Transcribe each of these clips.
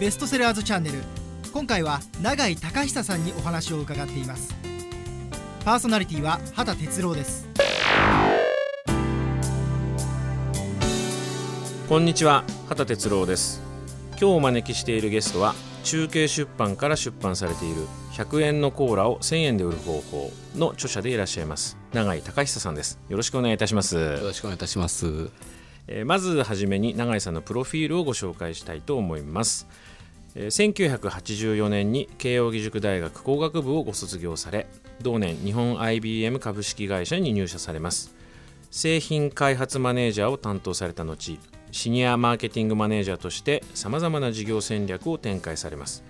ベストセラーズチャンネル。今回は永井隆久さんにお話を伺っています。パーソナリティは畑哲郎です。こんにちは畑哲郎です。今日お招きしているゲストは中継出版から出版されている100円のコーラを1000円で売る方法の著者でいらっしゃいます永井隆久さんです。よろしくお願いいたします。よろしくお願いいたします。えーまずはじめに永井さんのプロフィールをご紹介したいと思います、えー1984年に慶應義塾大学工学部をご卒業され同年日本 IBM 株式会社に入社されます。製品開発マネージャーを担当された後シニアマーケティングマネージャーとしてさまざまな事業戦略を展開されます。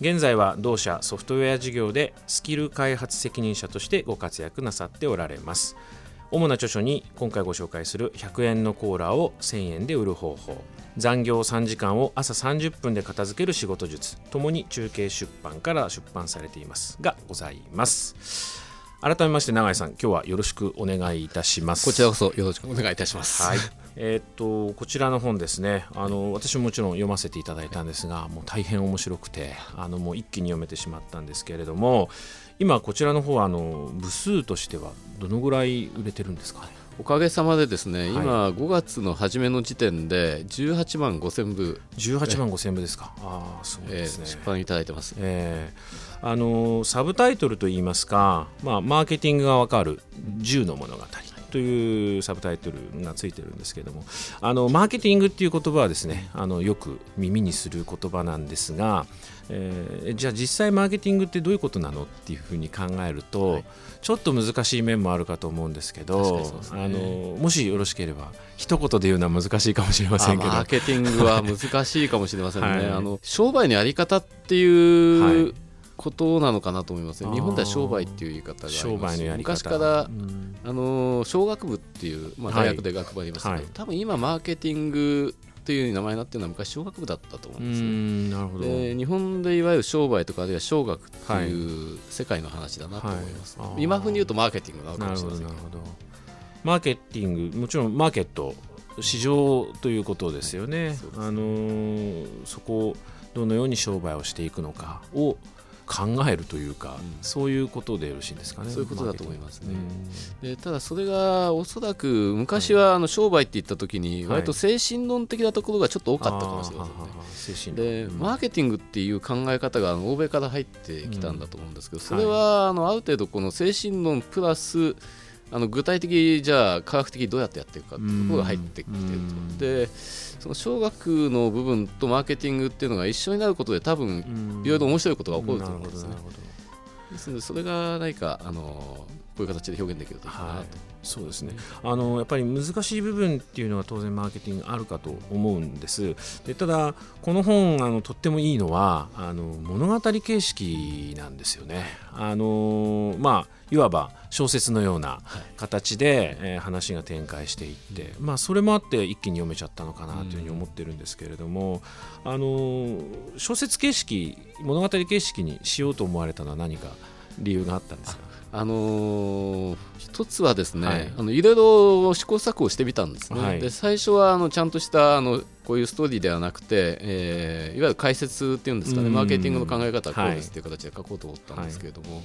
現在は同社ソフトウェア事業でスキル開発責任者としてご活躍なさっておられます。主な著書に今回ご紹介する100円のコーラを1000円で売る方法。残業3時間を朝30分で片付ける仕事術。ともに中継出版から出版されています。がございます。改めまして永井さん今日はよろしくお願いいたします。こちらこそよろしくお願いいたします。はい、えーっとこちらの本ですね。あの私ももちろん読ませていただいたんですがもう大変面白くてあのもう一気に読めてしまったんですけれども今こちらの方はあの部数としてはどのぐらい売れてるんですか？ねおかげさまでですね、はい。今5月の初めの時点で18万5千部、18万5千部ですか？ああそうえですね、ー出版いただいてます。えーあのサブタイトルといいますか、まあ、マーケティングがわかる10の物語というサブタイトルがついてるんですけれどもあのマーケティングっていう言葉はですねあのよく耳にする言葉なんですが、えーじゃあ実際マーケティングってどういうことなのっていうふうに考えると、はい。ちょっと難しい面もあるかと思うんですけどね。あのもしよろしければ一言で言うのは難しいかもしれませんけど。あマーケティングは難しいかもしれませんね、はい。あの商売のやり方ってはいいうことなのかなと思いますね、日本では商売っていう言い方があります昔からうん。あの商学部っていう、まあ、はい大学で学部ありましたけど、はい。多分今マーケティングっていう名前になってるのは昔商学部だったと思ううんですね。んなるほど。で日本でいわゆる商売とかあるいは商学っていう世界の話だなと思います、はい。あー。今風に言うとマーケティングなのかもしれませんけど。マーケティングもちろんマーケット市場ということですよね,、そうですあのーそこをどのように商売をしていくのかを考えるというか、うん。そういうことでよろしいんですかねそういうことだと思いますね。でただそれがおそらく昔はあの商売って言った時にはい。割と精神論的なところがちょっと多うんかったかもしれませんね。ははは精神で論マーケティングっていう考え方が欧米から入ってきたんだと思うんですけど、それはあのある程度この精神論プラスあの具体的じゃあ科学的にどうやってやっていくかっていうところが入ってきてると。うん。でその小学の部分とマーケティングっていうのが一緒になることで多分うん。いろいろ面白いことが起こると思うんですね。ほどなるほどですのでそれが何かあのこういう形で表現できるといいかなと、はい、そうですね。あのやっぱり難しい部分っていうのは当然マーケティングあるかと思うんです。でただこの本あのとってもいいのはあの物語形式なんですよね。あのまあいわば小説のような形で、えー話が展開していって、まあ、それもあって一気に読めちゃったのかなというふうに思ってるんですけれども、あの小説形式物語形式にしようと思われたのは何か理由があったんですか？あのー一つはですね、はい。い、あのいろいろ試行錯誤してみたんですね、はい。で最初はあのちゃんとしたあのこういうストーリーではなくて、えーいわゆる解説っていうんですかねうん。マーケティングの考え方はこうはいですっていう形で書こうと思ったんですけれども、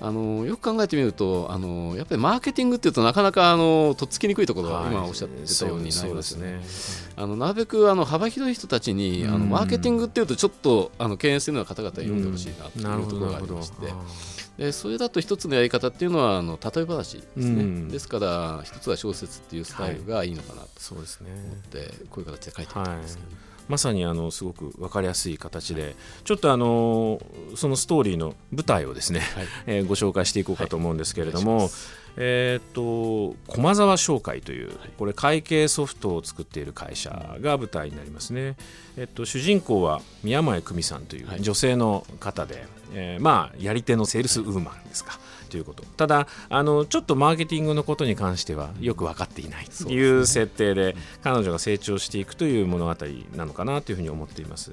あのよく考えてみるとあのやっぱりマーケティングっていうとなかなかあのとっつきにくいところがはい。今おっしゃってたようになりますあのなるべくあの幅広い人たちにあのうんマーケティングっていうとちょっとあの敬遠するような方々に読んでほしいなというところがありまして。でそれだと一つのやり方っていうのはあの例え話ですね、うん。ですから一つは小説っていうスタイルがいいのかなとそうですね。思って、こういう形で書いてみたんですけど、まさにあのすごく分かりやすい形でちょっとあのそのストーリーの舞台をですね、はい。えーご紹介していこうかと思うんですけれども、い。します。えーっと駒沢商会というこれ会計ソフトを作っている会社が舞台になりますね、えっと、主人公は宮前久美さんというはい。女性の方で、えーまあやり手のセールスウーマンですか、ということ。ただあのちょっとマーケティングのことに関してはよく分かっていないと。いう設定で彼女が成長していくという物語なのかなというふうに思っています。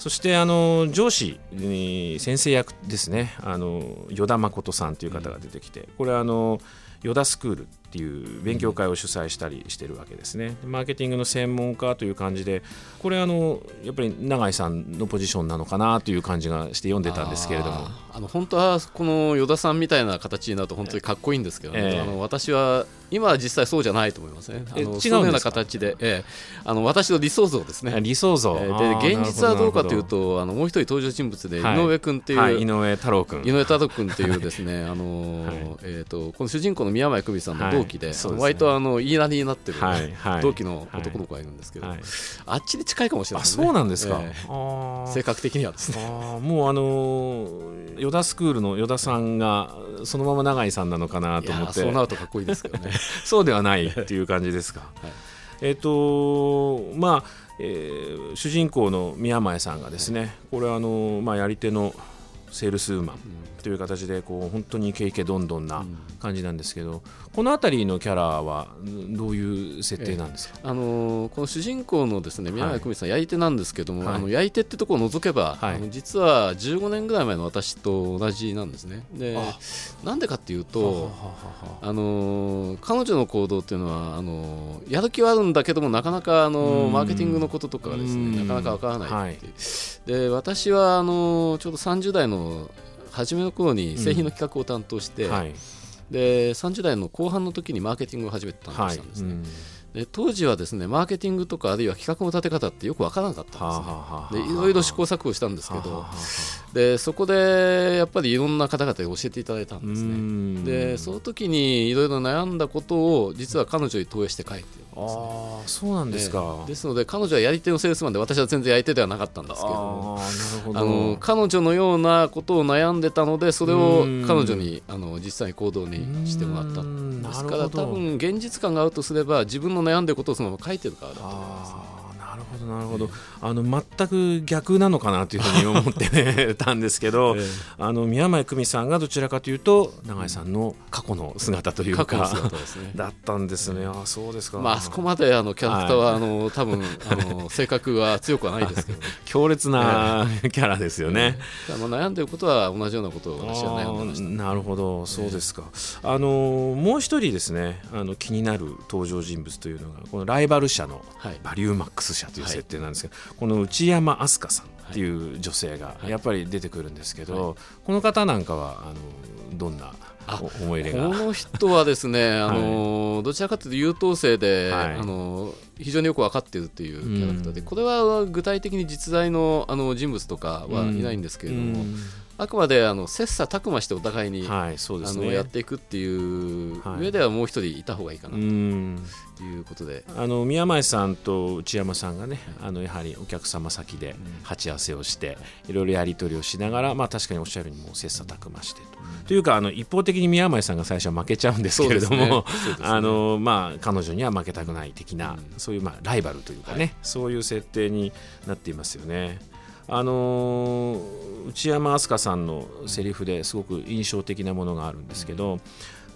そしてあの上司に先生役ですね。あの依田誠さんという方が出てきて、これはあの依田スクールっていう勉強会を主催したりしてるわけですね。マーケティングの専門家という感じでこれあのやっぱり永井さんのポジションなのかなという感じがして読んでたんですけれども。あの本当はこの依田さんみたいな形になると本当にかっこいいんですけど、ね。えー、あの私は今は実際そうじゃないと思いますね。あの違うような形で、ええ、あの私の理想像ですね。理想像、えー、で現実はどうかというとあのもう一人登場人物で、井上君っていう、はい、井上太郎君井上太郎君っていうですねあの、はい、えっ、ー、とこの主人公の宮前久美さんの同期で、はい、割とあの言いなりになってる、同期の男の子がいるんですけど、あっちに近いかもしれない、ね、そうなんですか、えー、性格的にはですね。もうあの与田スクールの与田さんがそのまま永井さんなのかなと思って。そうなるとかっこいいですけどね。そうではないっていう感じですか、はい、えっ、とまあ、えー、主人公の宮前さんがですねこれはあの、まあ、やり手のセールスウーマンという形でこう本当にイケイケどんどんな感じなんですけど、この辺りのキャラはどういう設定なんですか、えー、あのー、この主人公のですね宮前久美さん、やい手なんですけども、はい、あのやい手ってところを除けば、はい、あの実は15年ぐらい前の私と同じなんですね。でなんでかっていうとあのー、彼女の行動っていうのはあのー、やる気はあるんだけどもなかなかあのマーケティングのこととかがですねなかなかわからない、はい、で私はあのちょうど30代の初めの頃に製品の企画を担当して、うんはい、で30代の後半の時にマーケティングを始めて担当したんですね。はい。うん。で当時はですねマーケティングとかあるいは企画の立て方ってよく分からなかったんですね。でいろいろ試行錯誤したんですけどでそこでやっぱりいろんな方々に教えていただいたんですね。でその時にいろいろ悩んだことを実は彼女に投影して書いてるんです、ね、あそうなんですか、ですので彼女はやり手のセールスマンで私は全然やり手ではなかったんですけどあの彼女のようなことを悩んでたのでそれを彼女にあの実際に行動にしてもらった。ですから多分現実感があるとすれば自分の悩んでることをそのまま書いてるからだと思います、ね。なるほどなるほど、あの全く逆なのかなというふうに思ってね、たんですけど、えあの宮前久美さんがどちらかというと永井さんの過去の姿というか、ね、だったんですね。あそうですか。まああそこまであのキャラクターは、はい、あの多分あの 性格は強くはないですけど、強烈なキャラですよね。えー、悩んでることは同じようなことを私は悩んでました。なるほど、そうですか。あのもう一人ですね、あの気になる登場人物というのがこのライバル社のバリューマックス社という設定なんですけど、はい、この内山飛鳥さんっていう女性がやっぱり出てくるんですけど、はい、この方なんかはあのどんな思い入れが？この人はですね、あの、はい、どちらかというと優等生で、はい、あの非常によく分かっているというキャラクターで、これは具体的に実在のあの人物とかはいないんですけれども、あくまであの切磋琢磨してお互いに、はいそうですね、あのやっていくっていう上ではもう一人いた方がいいかなということで、あの宮前さんと内山さんがねあのやはりお客様先で鉢合わせをして、いろいろやり取りをしながら、まあ、確かにおっしゃるようにも切磋琢磨してと。というかあの一方的に宮前さんが最初は負けちゃうんですけれども、ね。あのまあ、彼女には負けたくない的な、そういうまあライバルというかね、はい、そういう設定になっていますよね。あのー、内山飛鳥さんのセリフですごく印象的なものがあるんですけど、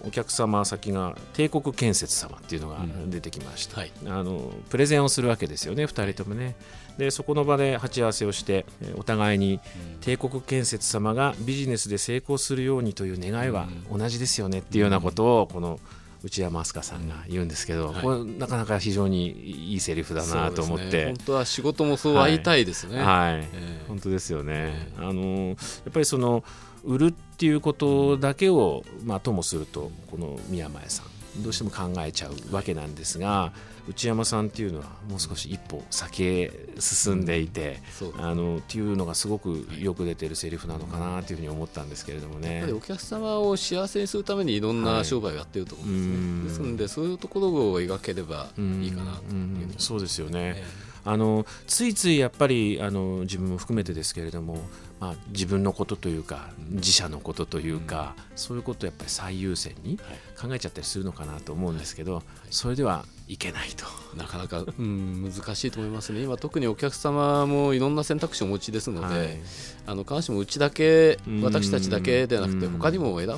お客様先が帝国建設様っていうのが出てきました、うんはい、あのプレゼンをするわけですよね2人ともね。でそこの場で鉢合わせをしてお互いに帝国建設様がビジネスで成功するようにという願いは同じですよねっていうようなことをこの「内山飛鳥さんが言うんですけど、はい、これなかなか非常にいいセリフだなと思って、ね、本当は仕事もそう会いたいですね。はい、はい、えー、本当ですよね。えー、あのやっぱりその売るっていうことだけを、まあ、ともするとこの宮前さんどうしても考えちゃうわけなんですが、内山さんっていうのはもう少し一歩先へ進んでいて、うん、あのっていうのがすごくよく出てるセリフなのかなというふうに思ったんですけれどもね。やっぱりお客様を幸せにするためにいろんな商売をやってると思うんですね。はい、ですのでそういうところを描ければいいかなという、うそうですよね。えーあのついついやっぱりあの自分も含めてですけれども、まあ、自分のことというか自社のことというか、うん、そういうことをやっぱり最優先に考えちゃったりするのかなと思うんですけど、はい、それではいけないと。なかなか、うん、難しいと思いますね。今特にお客様もいろんな選択肢をお持ちですので、はい、あの必ずしもうちだけ私たちだけではなくて他にも選ぶ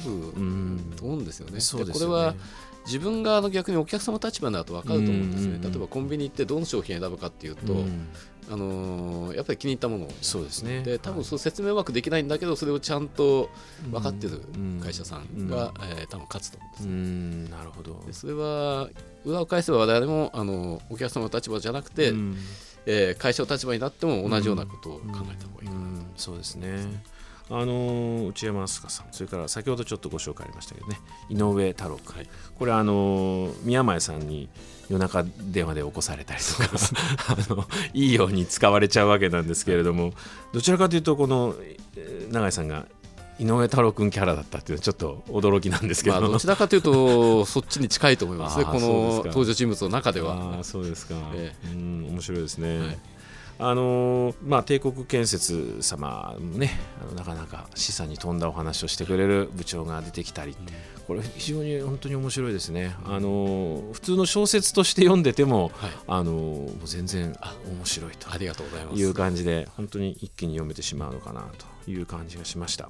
と思うんですよね。でこれは自分があの逆にお客様立場になると分かると思うんですね、例えばコンビニ行ってどの商品選ぶかっていうと、うん、あのやっぱり気に入ったものを。そうですね。で多分そう説明うまくできないんだけどそれをちゃんと分かってる会社さんが、えー、多分勝つと思うんです、うんなるほど。でそれは裏を返せば我々もあのお客様の立場じゃなくて、うん。えー会社の立場になっても同じようなことを考えた方がいいかな、うん。そうですね。あのー内山飛鳥さん、それから先ほどちょっとご紹介ありましたけどね、井上太郎君、はい。これ、あのー宮前さんに夜中電話で起こされたりとか あの、いいように使われちゃうわけなんですけれども、どちらかというと、このえー永井さんが井上太郎君キャラだったっていうのは、ちょっっと驚きなんですけど、まあ、どちらかというとそっちに近いと思いますねこの登場人物の中では。そうですか、え。うん面白いですね、はいあのーまあ、帝国建設様もねあのなかなか示唆に富んだお話をしてくれる部長が出てきたり、これ非常に本当に面白いですね、あのー普通の小説として読んでても、はい。あのーもう全然面白いとありがとうございます。いう感じで本当に一気に読めてしまうのかなという感じがしました。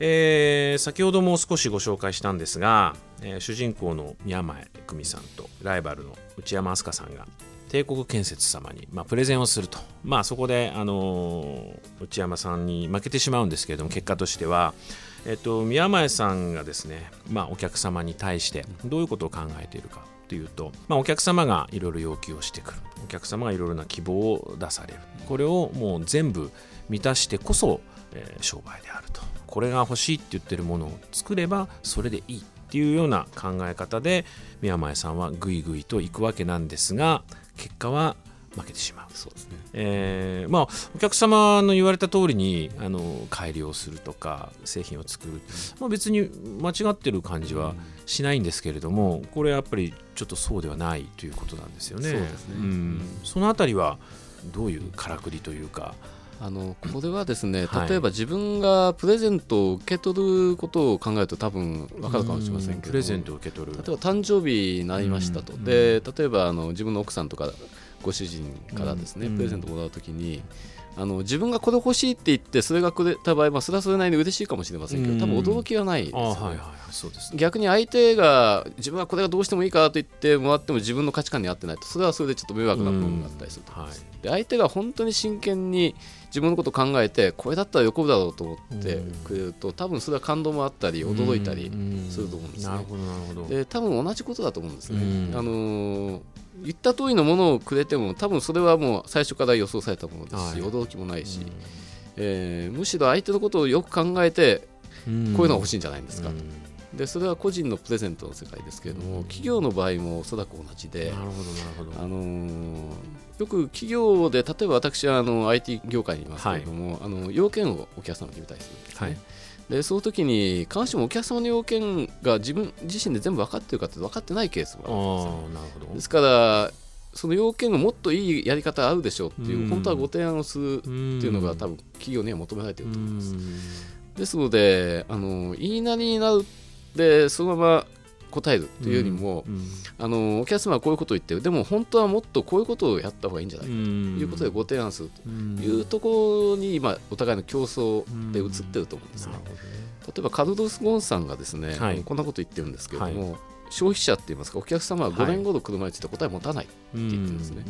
えー先ほども少しご紹介したんですが、えー主人公の宮前久美さんとライバルの内山飛鳥さんが帝国建設様に、まあ、プレゼンをすると、まあ、そこで、あの内山さんに負けてしまうんですけれども結果としては、えっと、宮前さんがですね、まあ、お客様に対してどういうことを考えているかというと、まあ、お客様がいろいろ要求をしてくる。お客様がいろいろな希望を出される。これをもう全部満たしてこそ、えー商売であると。これが欲しいって言ってるものを作ればそれでいいっていうような考え方で宮前さんはぐいぐいといくわけなんですが結果は負けてしまう。そうですねえーまあ、お客様の言われた通りにあの改良するとか製品を作る、まあ、別に間違ってる感じはしないんですけれどもこれやっぱりちょっとそうではないということなんですよね。そうですねんそのあたりはどういうからくりというか。あのこれはですねはい。例えば自分がプレゼントを受け取ることを考えると多分分かるかもしれませんけど。プレゼントを受け取る。例えば誕生日になりましたと、うん。で例えばあの自分の奥さんとかご主人からですね、うん。プレゼントもらうときにあの自分がこれ欲しいって言ってそれがくれた場合、まあ、それはそれなりに嬉しいかもしれませんけど多分驚きはないですよね。逆に相手が自分はこれがどうしてもいいからと言ってもらっても自分の価値観に合ってないとそれはそれでちょっと迷惑な部分があったりすると思います、で相手が本当に真剣に自分のことを考えてこれだったら喜ぶだろうと思ってくれると多分それは感動もあったり驚いたりすると思うんですね。で多分同じことだと思うんですね、うん。あのー言った通りのものをくれても多分それはもう最初から予想されたものですし、はい。驚きもないし、えーむしろ相手のことをよく考えてうん。こういうのが欲しいんじゃないんですか、うんでそれは個人のプレゼントの世界ですけれども、企業の場合もおそらく同じで、なるほどなるほど。あのーよく企業で例えば私はあの IT 業界にいますけれども、あの要件をお客様に決めたりするんですね、はい。でその時に必ずしもお客様の要件が自分自身で全部分かってるかって分かってないケースあもあるんですよ。あなるほど。ですからその要件がもっといいやり方あるでしょうっていう、うん。本当はご提案をするっていうのが多分企業には求められていると思います、うん。ですのであの言いなりになるでそのまま答えるというよりも、うんあのお客様はこういうことを言ってる。でも本当はもっとこういうことをやった方がいいんじゃないかとん。いうことでご提案するうんというところに今お互いの競争で映ってると思うんですね。ね例えばカルロス・ゴンさんがですね、はい。こんなこと言ってるんですけれども、は消費者って言いますかお客様は5はい年後の車について答え持たない、うん言ってるんですね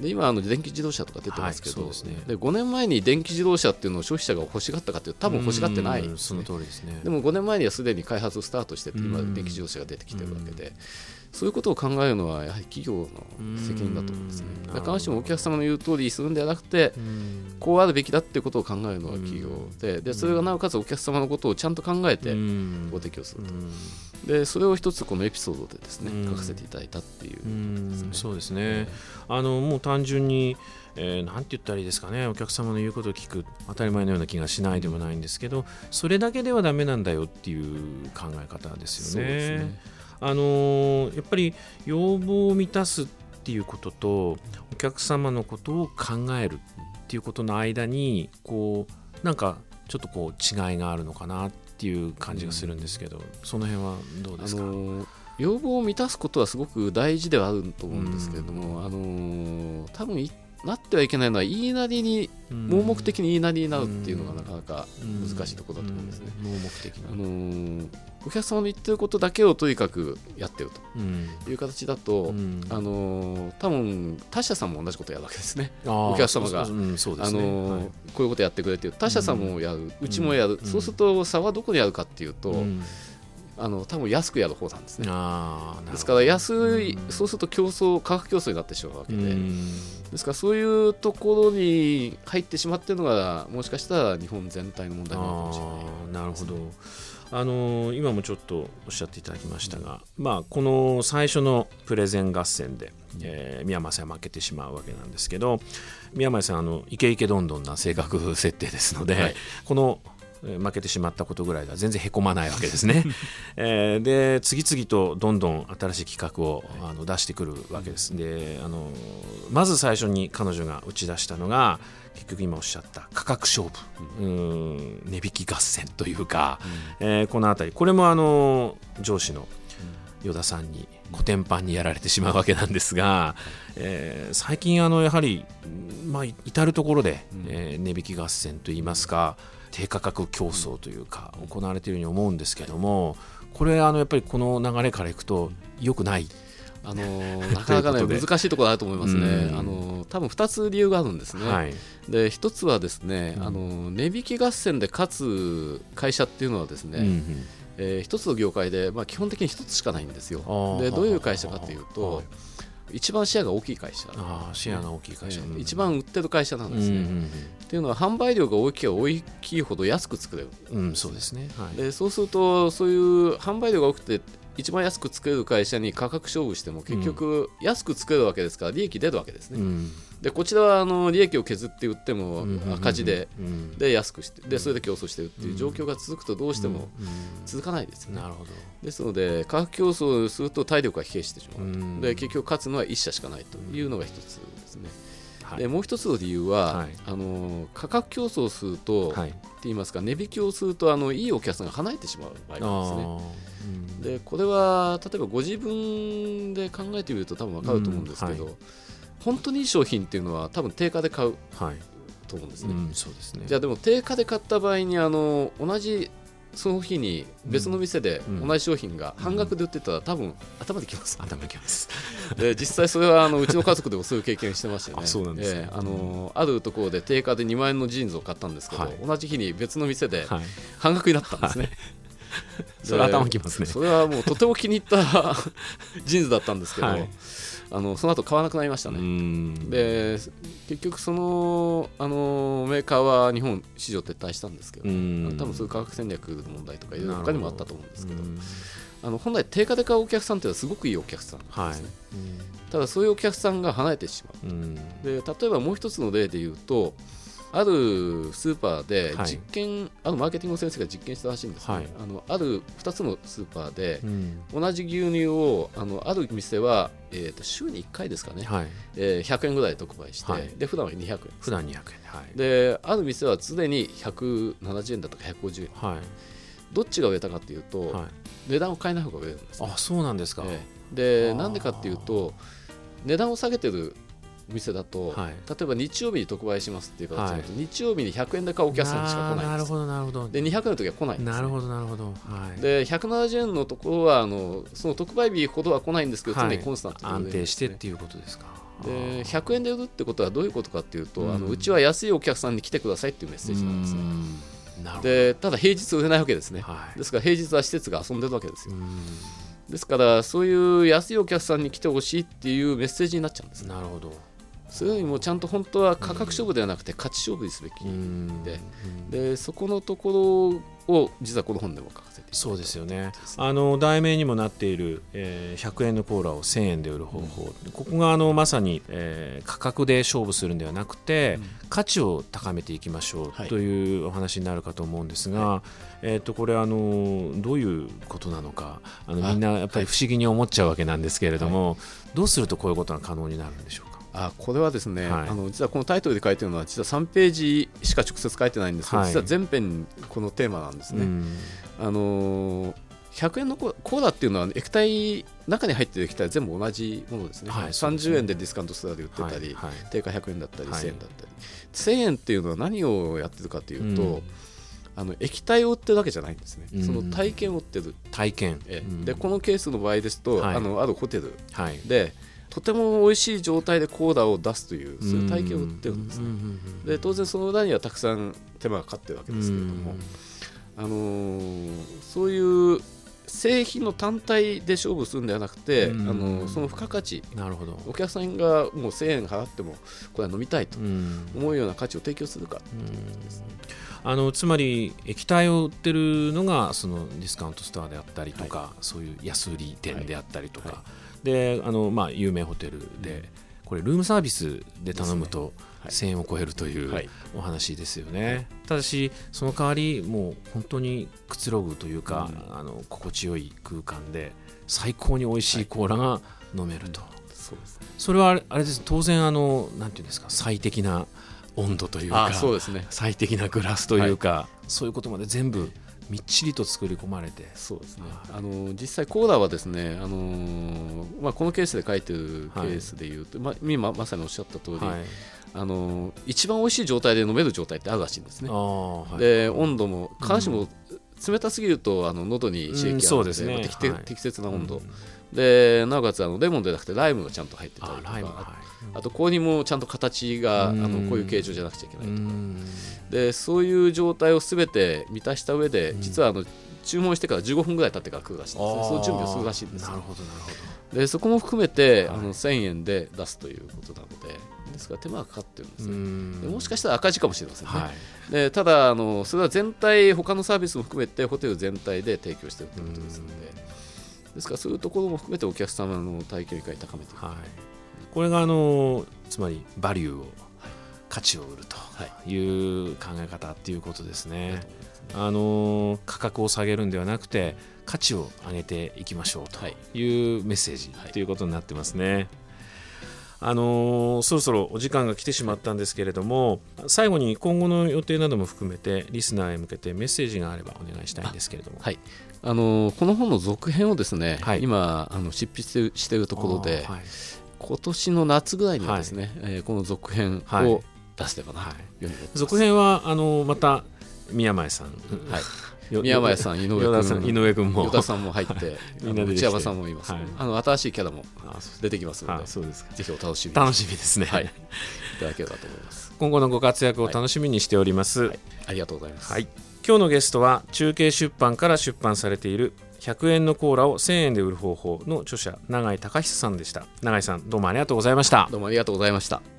で今あの電気自動車とか出てますけど、はいですね。で5年前に電気自動車っていうのを消費者が欲しがったかっていうと多分欲しがってない。んですねうんその通りですね。でも5年前にはすでに開発スタートしてて今うん。電気自動車が出てきてるわけでそういうことを考えるのはやはり企業の責任だと思うんですね。必ずしもお客様の言う通りにするんではなくてうん。こうあるべきだっていうことを考えるのは企業ででそれがなおかつお客様のことをちゃんと考えてうん。ご提供すると。うん。でそれを一つこのエピソードでですねうん。書かせていただいたっていううん。そうですね。あのもう単純に、えーなんて言ったらいいですかね、お客様の言うことを聞く、当たり前のような気がしないでもないんですけど、それだけではダメなんだよっていう考え方ですよね。ねあのーやっぱり要望を満たすっていうこととお客様のことを考えるっていうことの間にこうなんかちょっとこう違いがあるのかなっていう感じがするんですけど、その辺はどうあですか、の要望を満たすことはすごく大事ではあると思うんですけれども、あの多分なってはいけないのは言いなりに盲目的に言いなりになるっていうのがなかなか難しいところだと思うんですね。盲目的な。あのーお客様の言ってることだけをとにかくやってると。いう形だと、うん。あのー多分他社さんも同じことをやるわけですね。お客様が。あのーはい。こういうことやってくれてる他社さんもやる、うちもやる、うん。そうすると差はどこにあるかっていうと、うんあの多分安くやる方なんですね。ですから安い、うんそうすると競争価格競争になってしまうわけで、うんですからそういうところに入ってしまっているのがもしかしたら日本全体の問題なのかもしれない。あーなるほど。あのー今もちょっとおっしゃっていただきましたが、まあ、この最初のプレゼン合戦で、えー宮前さんは負けてしまうわけなんですけど宮前さんあのイケイケどんどんな性格設定ですので、はいこのえー負けてしまったことぐらいでは全然へこまないわけですね。えーで次々とどんどん新しい企画をあの出してくるわけです。であのまず最初に彼女が打ち出したのが結局今おっしゃった価格勝負、うん、値引き合戦というか、えーこの辺り。これもあの上司の依田さんにコテンパンにやられてしまうわけなんですが、えー最近あのやはり、まあ、至る所で、えー値引き合戦といいますか低価格競争というか行われているように思うんですけどもこれあのやっぱりこの流れからいくと良くない。あのー なかなかね難しいところあると思いますね。うんあのー多分2つ理由があるんですね。はいで1つはですね、うんあのー値引き合戦で勝つ会社っていうのはですね、うんうんえ1つの業界で、まあ、基本的に1つしかないんですよ。でどういう会社かというと、はい一番シェアが大きい会社、あーシェアが大きい会社、えー一番売ってる会社なんですね。うんっていうのは販売量が大きければ大きいほど安く作れる。うんそうですね、はい、でそうするとそういう販売量が多くて一番安く作れる会社に価格勝負しても結局安く作れるわけですから利益出るわけですね。うん。でこちらはあの利益を削って売ってもうん赤字でうん。で安くしてでそれで競争してるっていう状況が続くとどうしてもうん続かないですよね。なるほど。ですので価格競争をすると体力が疲弊してしまうで結局勝つのは1社しかないというのが一つですね。はい。でもう一つの理由は、はい。あの価格競争をすると、はい。って言いますか値引きをするとあのいいお客さんが離れてしまう場合なんですね。でこれは例えばご自分で考えてみると多分分かると思うんですけど、うんは本当にいい商品っていうのは多分定価で買うと思うんですね。うんそうですね。じゃあでも定価で買った場合にあの同じその日に別の店でうん。同じ商品が半額で売ってたら多分頭きます。頭きます。で実際それはあのうちの家族でもそういう経験してましてね。あそうなんですね。ええあのあるところで定価で2万円のジーンズを買ったんですけど、はい。同じ日に別の店ではい。半額になったんですね。それ頭きますね。それはもうとても気に入った ジーンズだったんですけど、はい。あのその後買わなくなりましたうね。ん。で結局そのあのメーカーは日本市場撤退したんですけど、うん。多分そういう価格戦略の問題とかいろいろ他にもあったと思うんですけどうんあの本来定価で買うお客さんっていうのはすごくいいお客さんですね、ただそういうお客さんが離れてしまう。うん。で例えばもう一つの例で言うとあるスーパーではい。実験、あるマーケティングの先生が実験したらしいんですね、はい。あのある2つのスーパーでうん。同じ牛乳をあのある店は、えー、と週に1回ですかね、はい。えー100円ぐらいで特売して、はい。で普段は200円普段200円。はい。である店は常に170円だとか150円。はい。どっちが売れたかというと、はい。値段を変えない方が売れるんです、ね。あそうなんですか。ええ。でなんでかっていうと値段を下げてるお店だと、はい。例えば日曜日に特売しますっていう形だと、日曜日に100円で買うお客さんしか来ないんですなるほどなるほど。で200円の時は来ないんです、ね、なるほどなるほど。はい。で170円のところはあのその特売日ほどは来ないんですけど、はい。常にコンスタントに売れ安定してっていうことですか。で100円で売るってことはどういうことかっていうと、うん。あのうちは安いお客さんに来てくださいっていうメッセージなんですね。うん。なるほど。でただ平日売れないわけですね、はい。ですから平日は施設が遊んでるわけですよ。うん。ですからそういう安いお客さんに来てほしいっていうメッセージになっちゃうんですねなるほどそれよりもちゃんと本当は価格勝負ではなくて価値勝負にすべきうん。でうん。でそこのところを実はこの本でも書かせてそうですよね。あの題名にもなっている、えー100円のコーラを1000円で売る方法、ここがあのまさに、えー価格で勝負するんではなくて、価値を高めていきましょはい。うというお話になるかと思うんですが、えー、とこれあのどういうことなのかあのあみんなやっぱり不思議に思っちゃうわけなんですけれども、どうするとこういうことが可能になるんでしょうか？あこれはですね、はい。あの実はこのタイトルで書いてるのは実は3ページしか直接書いてないんですけど、はい。実は全編このテーマなんですね。うん。あのー100円のコーラっていうのは液体中に入ってる液体は全部同じものですね、はい30円でディスカウントストアで売ってたり、はいはい。定価100円だったりはい。1000円だったり、1000円っていうのは何をやってるかというと、うんあの液体を売ってるわけじゃないんですね、うん。その体験を売ってる、体験、え。うん。でこのケースの場合ですと、はい。あのあるホテルはい。でとても美味しい状態でコーラを出すというそういう体験を売ってるんですね、で当然その裏にはたくさん手間がかかってるわけですけれども、あのーそういう製品の単体で勝負するんではなくて、うんあのーその付加価値なるほど、お客さんがもう1000円払ってもこれは飲みたいとうん。思うような価値を提供するか、あのつまり液体を売ってるのがそのディスカウントストアであったりとか、そういう安売り店であったりとか、はい。はであの、まあ、有名ホテルでこれルームサービスで頼むとはい。1000円を超えるというはい。お話ですよね、ただしその代わりもう本当にくつろぐというか、あの心地よい空間で最高に美味しいコーラが飲めると、そうですね。それはあれです。当然あのなんていうんですか最適な温度というかあそうですね。最適なグラスというか、そういうことまで全部みっちりと作り込まれて。そうですね。あの実際コーラはですね、あのーまあ、このケースで書いてるケースでいうと、ま今まさにおっしゃった通り、はい。あのー一番美味しい状態で飲める状態ってあるらしいんですね。はい。で温度も必ずしも冷たすぎるとあの喉に刺激がある適切な温度、うんでなおかつあのレモンでなくてライムがちゃんと入ってたりあとか。ライムはい。あと氷もちゃんと形があうん。のこういう形状じゃなくちゃいけないとか。うん。でそういう状態をすべて満たした上で、うん。実はあの注文してから15分ぐらい経ってから来るらしいんですね。その準備をするらしいんですよ。なるほどなるほでそこも含めて、はい。あの1000円で出すということなのでですから手間がかかってるんですどね、もしかしたら赤字かもしれませんね、はい。でただあのそれは全体他のサービスも含めてホテル全体で提供しているということですのでですか？らそういうところも含めてお客様の体験をいかに高めていく。か、はい、これがあのつまりバリューを、価値を売るとい。う考え方っていうことですね。あの価格を下げるんではなくて価値を上げていきましょうとい。うメッセージということになってますね。あのそろそろお時間が来てしまったんですけれども最後に今後の予定なども含めてリスナーへ向けてメッセージがあればお願いしたいんですけれども。はい。あのこの本の続編をですね、はい。今あの執筆しているところで、はい。今年の夏ぐらいにはですね、えーこの続編はい。を出せればなというふうに思ってます。続編はあのまた宮前さん、はい、よ宮前さん、井上君、井上君も。与田さんも入って、内山さんもいます、はい。あの新しいキャラも出てきますので、あそうですか。ぜひお楽しみに。楽しみですね、はい、いただければと思います。今後のご活躍を楽しみにしております、はい。ありがとうございます。今日のゲストは中継出版から出版されている100円のコーラを1000円で売る方法の著者永井隆久さんでした。永井さんどうもありがとうございました。どうもありがとうございました。